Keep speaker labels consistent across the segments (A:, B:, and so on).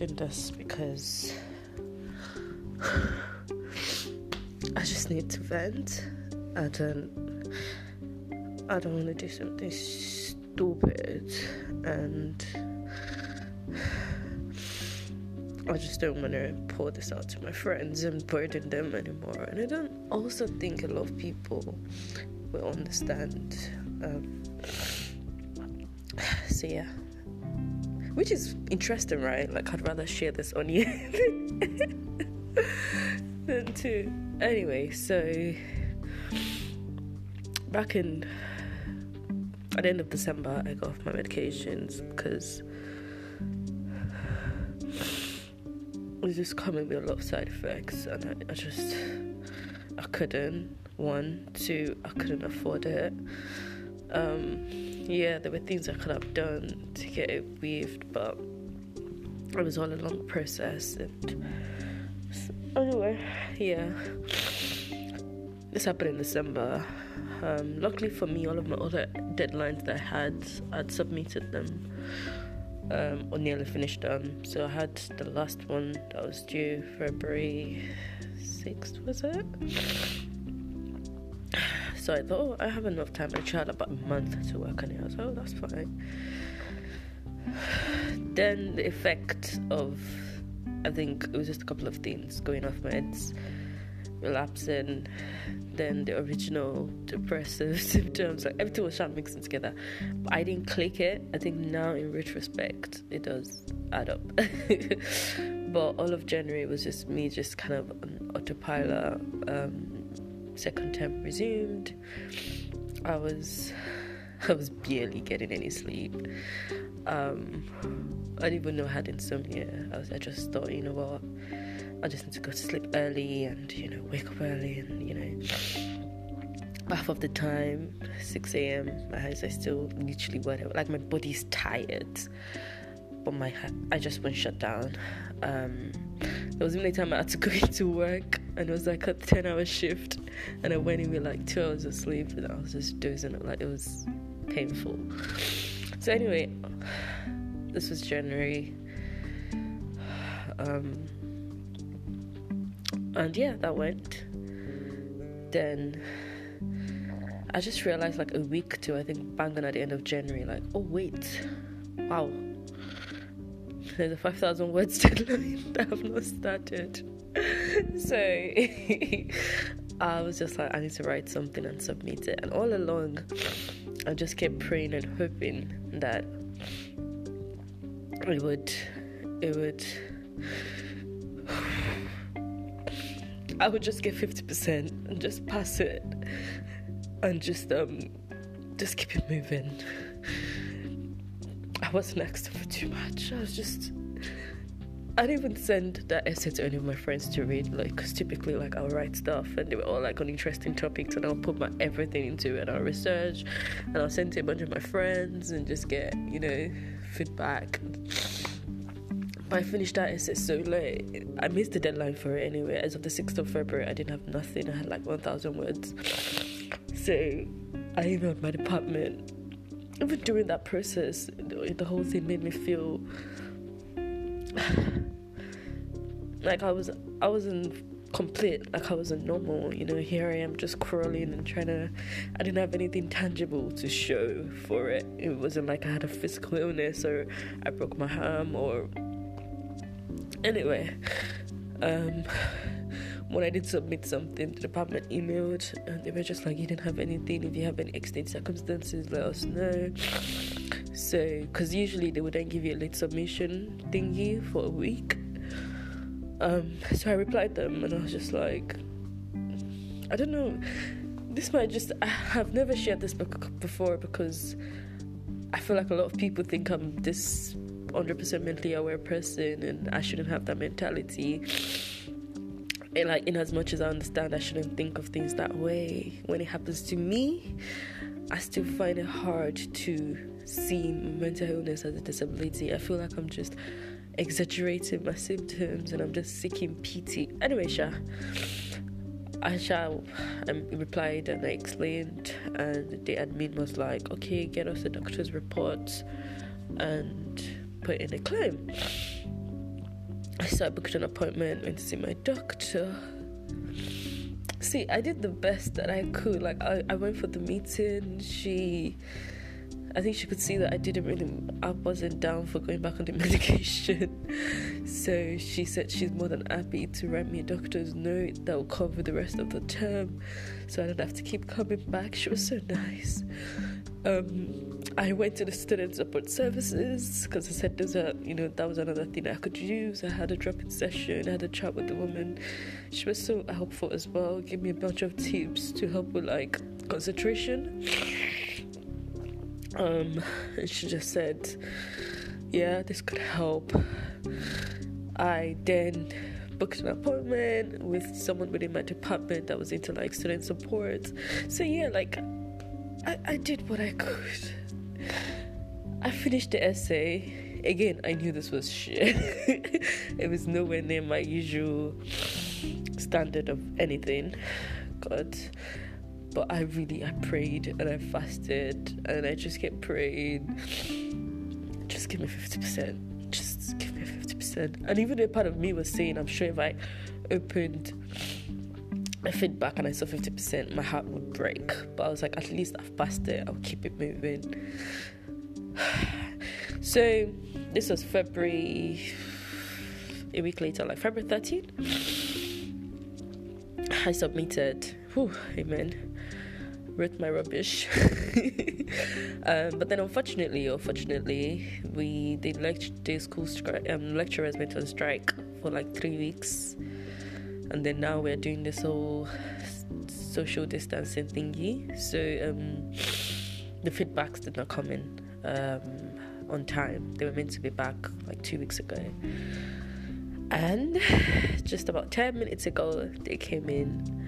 A: recording this because I just need to vent. I don't I don't want to do something stupid and I just don't want to pour this out to my friends and burden them anymore. And I don't also think a lot of people will understand. Um, so yeah, which is interesting, right? Like I'd rather share this on you than to. Anyway, so back in at the end of December, I got off my medications because it was just coming with a lot of side effects, and I, I just I couldn't. One, two, I couldn't afford it. Um, yeah, there were things I could have done to get it weaved, but it was all a long process. And anyway, yeah, this happened in December. Um, luckily for me, all of my other deadlines that I had, I'd submitted them um, or nearly finished them. So I had the last one that was due February 6th, was it? So I thought, oh, I have enough time. I had about a month to work on it. I was like, oh, that's fine. Then the effect of, I think it was just a couple of things going off meds, relapsing, then the original depressive symptoms. Like everything was trying mixing together. But I didn't click it. I think now in retrospect, it does add up. but all of January was just me just kind of on autopilot. Um, second term resumed. I was I was barely getting any sleep. Um, I didn't even know I had insomnia. I, was, I just thought, you know what, I just need to go to sleep early and you know wake up early and you know half of the time 6 a.m. my eyes are still literally whatever. Like my body's tired, but my I just went shut down. Um, there was only time I had to go into work, and it was like a 10 hour shift, and I went in with like two hours of sleep, and I was just dozing. Like it was painful. So, anyway, this was January. Um, and yeah, that went. Then I just realized like a week to I think banging at the end of January, like, oh wait, wow, there's a 5,000 words deadline that I've not started. so I was just like, I need to write something and submit it. And all along, I just kept praying and hoping that it would, it would. I would just get 50% and just pass it and just um just keep it moving. I wasn't asking for too much. I was just. I didn't even send that essay to any of my friends to read, like, because typically, like, I'll write stuff and they were all like on interesting topics, and I'll put my everything into it. and I'll research, and I'll send to a bunch of my friends and just get, you know, feedback. But I finished that essay so late. I missed the deadline for it anyway. As of the 6th of February, I didn't have nothing. I had like 1,000 words. So I emailed my department even during that process, the whole thing made me feel like I was I wasn't complete, like I wasn't normal. You know, here I am just crawling and trying to. I didn't have anything tangible to show for it. It wasn't like I had a physical illness or I broke my arm or. Anyway, um, when I did submit something, the department emailed and they were just like, You didn't have anything. If you have any extenuating circumstances, let us know. So, because usually they would then give you a late submission thingy for a week. Um, so I replied them and I was just like, I don't know. This might just, I have never shared this book before because I feel like a lot of people think I'm this 100% mentally aware person and I shouldn't have that mentality and like in as much as I understand I shouldn't think of things that way. When it happens to me I still find it hard to see mental illness as a disability. I feel like I'm just exaggerating my symptoms and I'm just seeking pity anyway Sha I shall um, replied and I explained and the admin was like okay get us the doctor's report and put in a claim so I booked an appointment, went to see my doctor. See, I did the best that I could. Like, I, I went for the meeting. She I think she could see that I didn't really, I wasn't down for going back on the medication. so she said she's more than happy to write me a doctor's note that will cover the rest of the term so I don't have to keep coming back. She was so nice. Um, I went to the student support services because I said there's a, you know, that was another thing I could use. I had a drop in session, I had a chat with the woman. She was so helpful as well, gave me a bunch of tips to help with like concentration um, and she just said, Yeah, this could help. I then booked an appointment with someone within my department that was into like student support. So, yeah, like I, I did what I could. I finished the essay. Again, I knew this was shit. it was nowhere near my usual standard of anything. God but I really I prayed and I fasted and I just kept praying. Just give me fifty percent. Just give me fifty percent. And even a part of me was saying, I'm sure if I opened a feedback and I saw fifty percent, my heart would break. But I was like, at least I've passed it. I'll keep it moving. so this was February. A week later, like February 13th, I submitted. Whew, amen wrote my rubbish. um, but then, unfortunately, unfortunately, we the lect- the school stri- um, lecturers went on strike for like three weeks, and then now we're doing this whole social distancing thingy. So um, the feedbacks did not come in um, on time. They were meant to be back like two weeks ago. And just about 10 minutes ago, they came in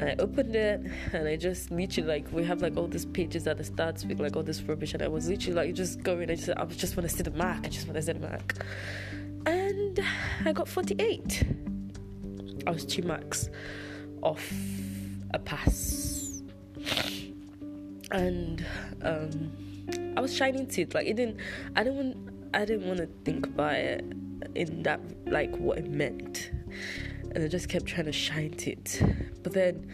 A: I opened it and I just literally like we have like all these pages at the start with like all this rubbish and I was literally like just going I just I just want to see the mark I just want to see the mark and I got 48 I was two marks off a pass and um I was shining teeth like it didn't I didn't want I didn't want to think about it in that like what it meant and I just kept trying to shine it. But then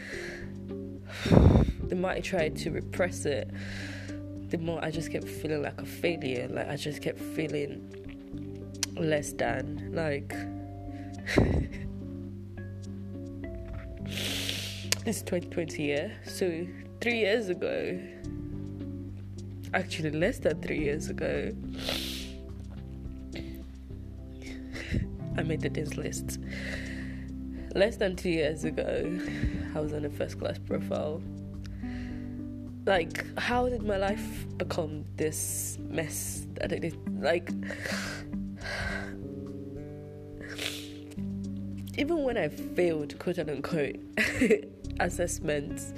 A: the more I tried to repress it, the more I just kept feeling like a failure. Like I just kept feeling less than. Like this is 2020 yeah. So three years ago, actually less than three years ago. I made the dance list less than two years ago, I was on a first class profile. Like, how did my life become this mess that it is? Like, even when I failed, quote unquote, assessments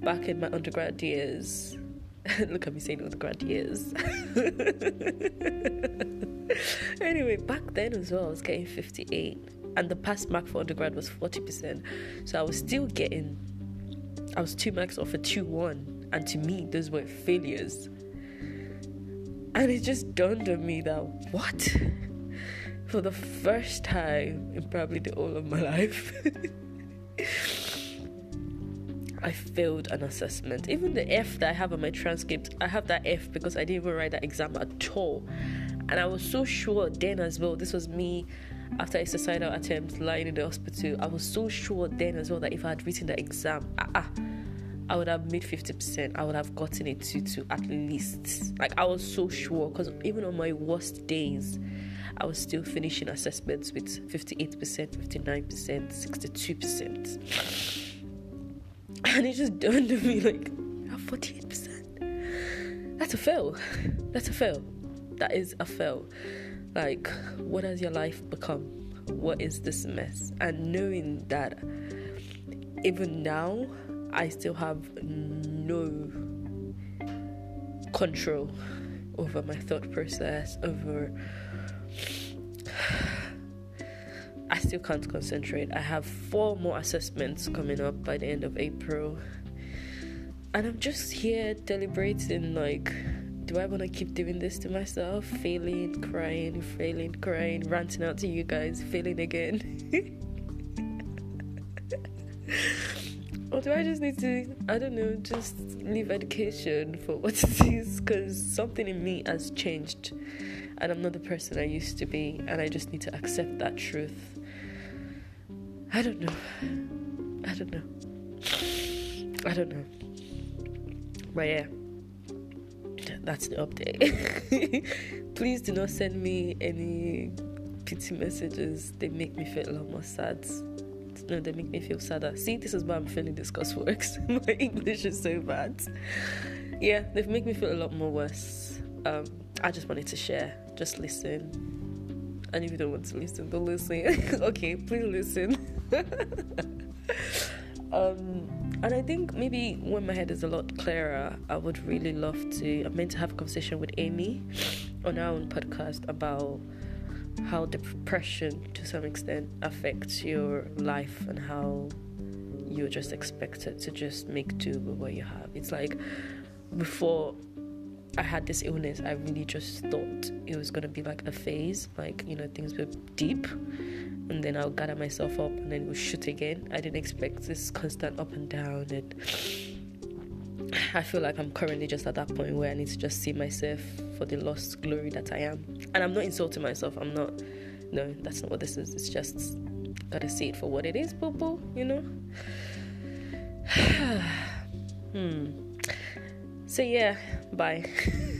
A: back in my undergrad years, look at me saying undergrad years. anyway, back then as well, I was getting 58 and the pass mark for undergrad was 40%. So I was still getting, I was two marks off a 2 1. And to me, those were failures. And it just dawned on me that what? For the first time in probably the whole of my life, I failed an assessment. Even the F that I have on my transcript, I have that F because I didn't even write that exam at all. And I was so sure then as well, this was me after a suicidal attempt lying in the hospital, I was so sure then as well that if I had written the exam, ah, ah I would have made 50%. I would have gotten it to, to at least. Like, I was so sure because even on my worst days, I was still finishing assessments with 58%, 59%, 62%. And it just dawned on me like, 48%. That's a fail. That's a fail. That is a fail. Like, what has your life become? What is this mess? And knowing that even now, I still have no control over my thought process, over. Still can't concentrate. I have four more assessments coming up by the end of April. And I'm just here deliberating like do I want to keep doing this to myself? Failing, crying, failing, crying, ranting out to you guys, failing again. or do I just need to, I don't know, just leave education for what it is? Because something in me has changed and I'm not the person I used to be, and I just need to accept that truth. I don't know. I don't know. I don't know. But yeah, that's the update. Please do not send me any pity messages. They make me feel a lot more sad. No, they make me feel sadder. See, this is why I'm feeling discuss works. My English is so bad. Yeah, they've made me feel a lot more worse. Um, I just wanted to share. Just listen. And if you don't want to listen, don't listen. okay, please listen. um, and I think maybe when my head is a lot clearer, I would really love to. I'm meant to have a conversation with Amy on our own podcast about how depression to some extent affects your life and how you're just expected to just make do with what you have. It's like before I had this illness, I really just thought it was gonna be like a phase, like you know things were deep, and then I'll gather myself up and then we'll shoot again. I didn't expect this constant up and down, and I feel like I'm currently just at that point where I need to just see myself for the lost glory that I am, and I'm not insulting myself. I'm not. No, that's not what this is. It's just gotta see it for what it is, boo boo. You know. hmm. So yeah, bye.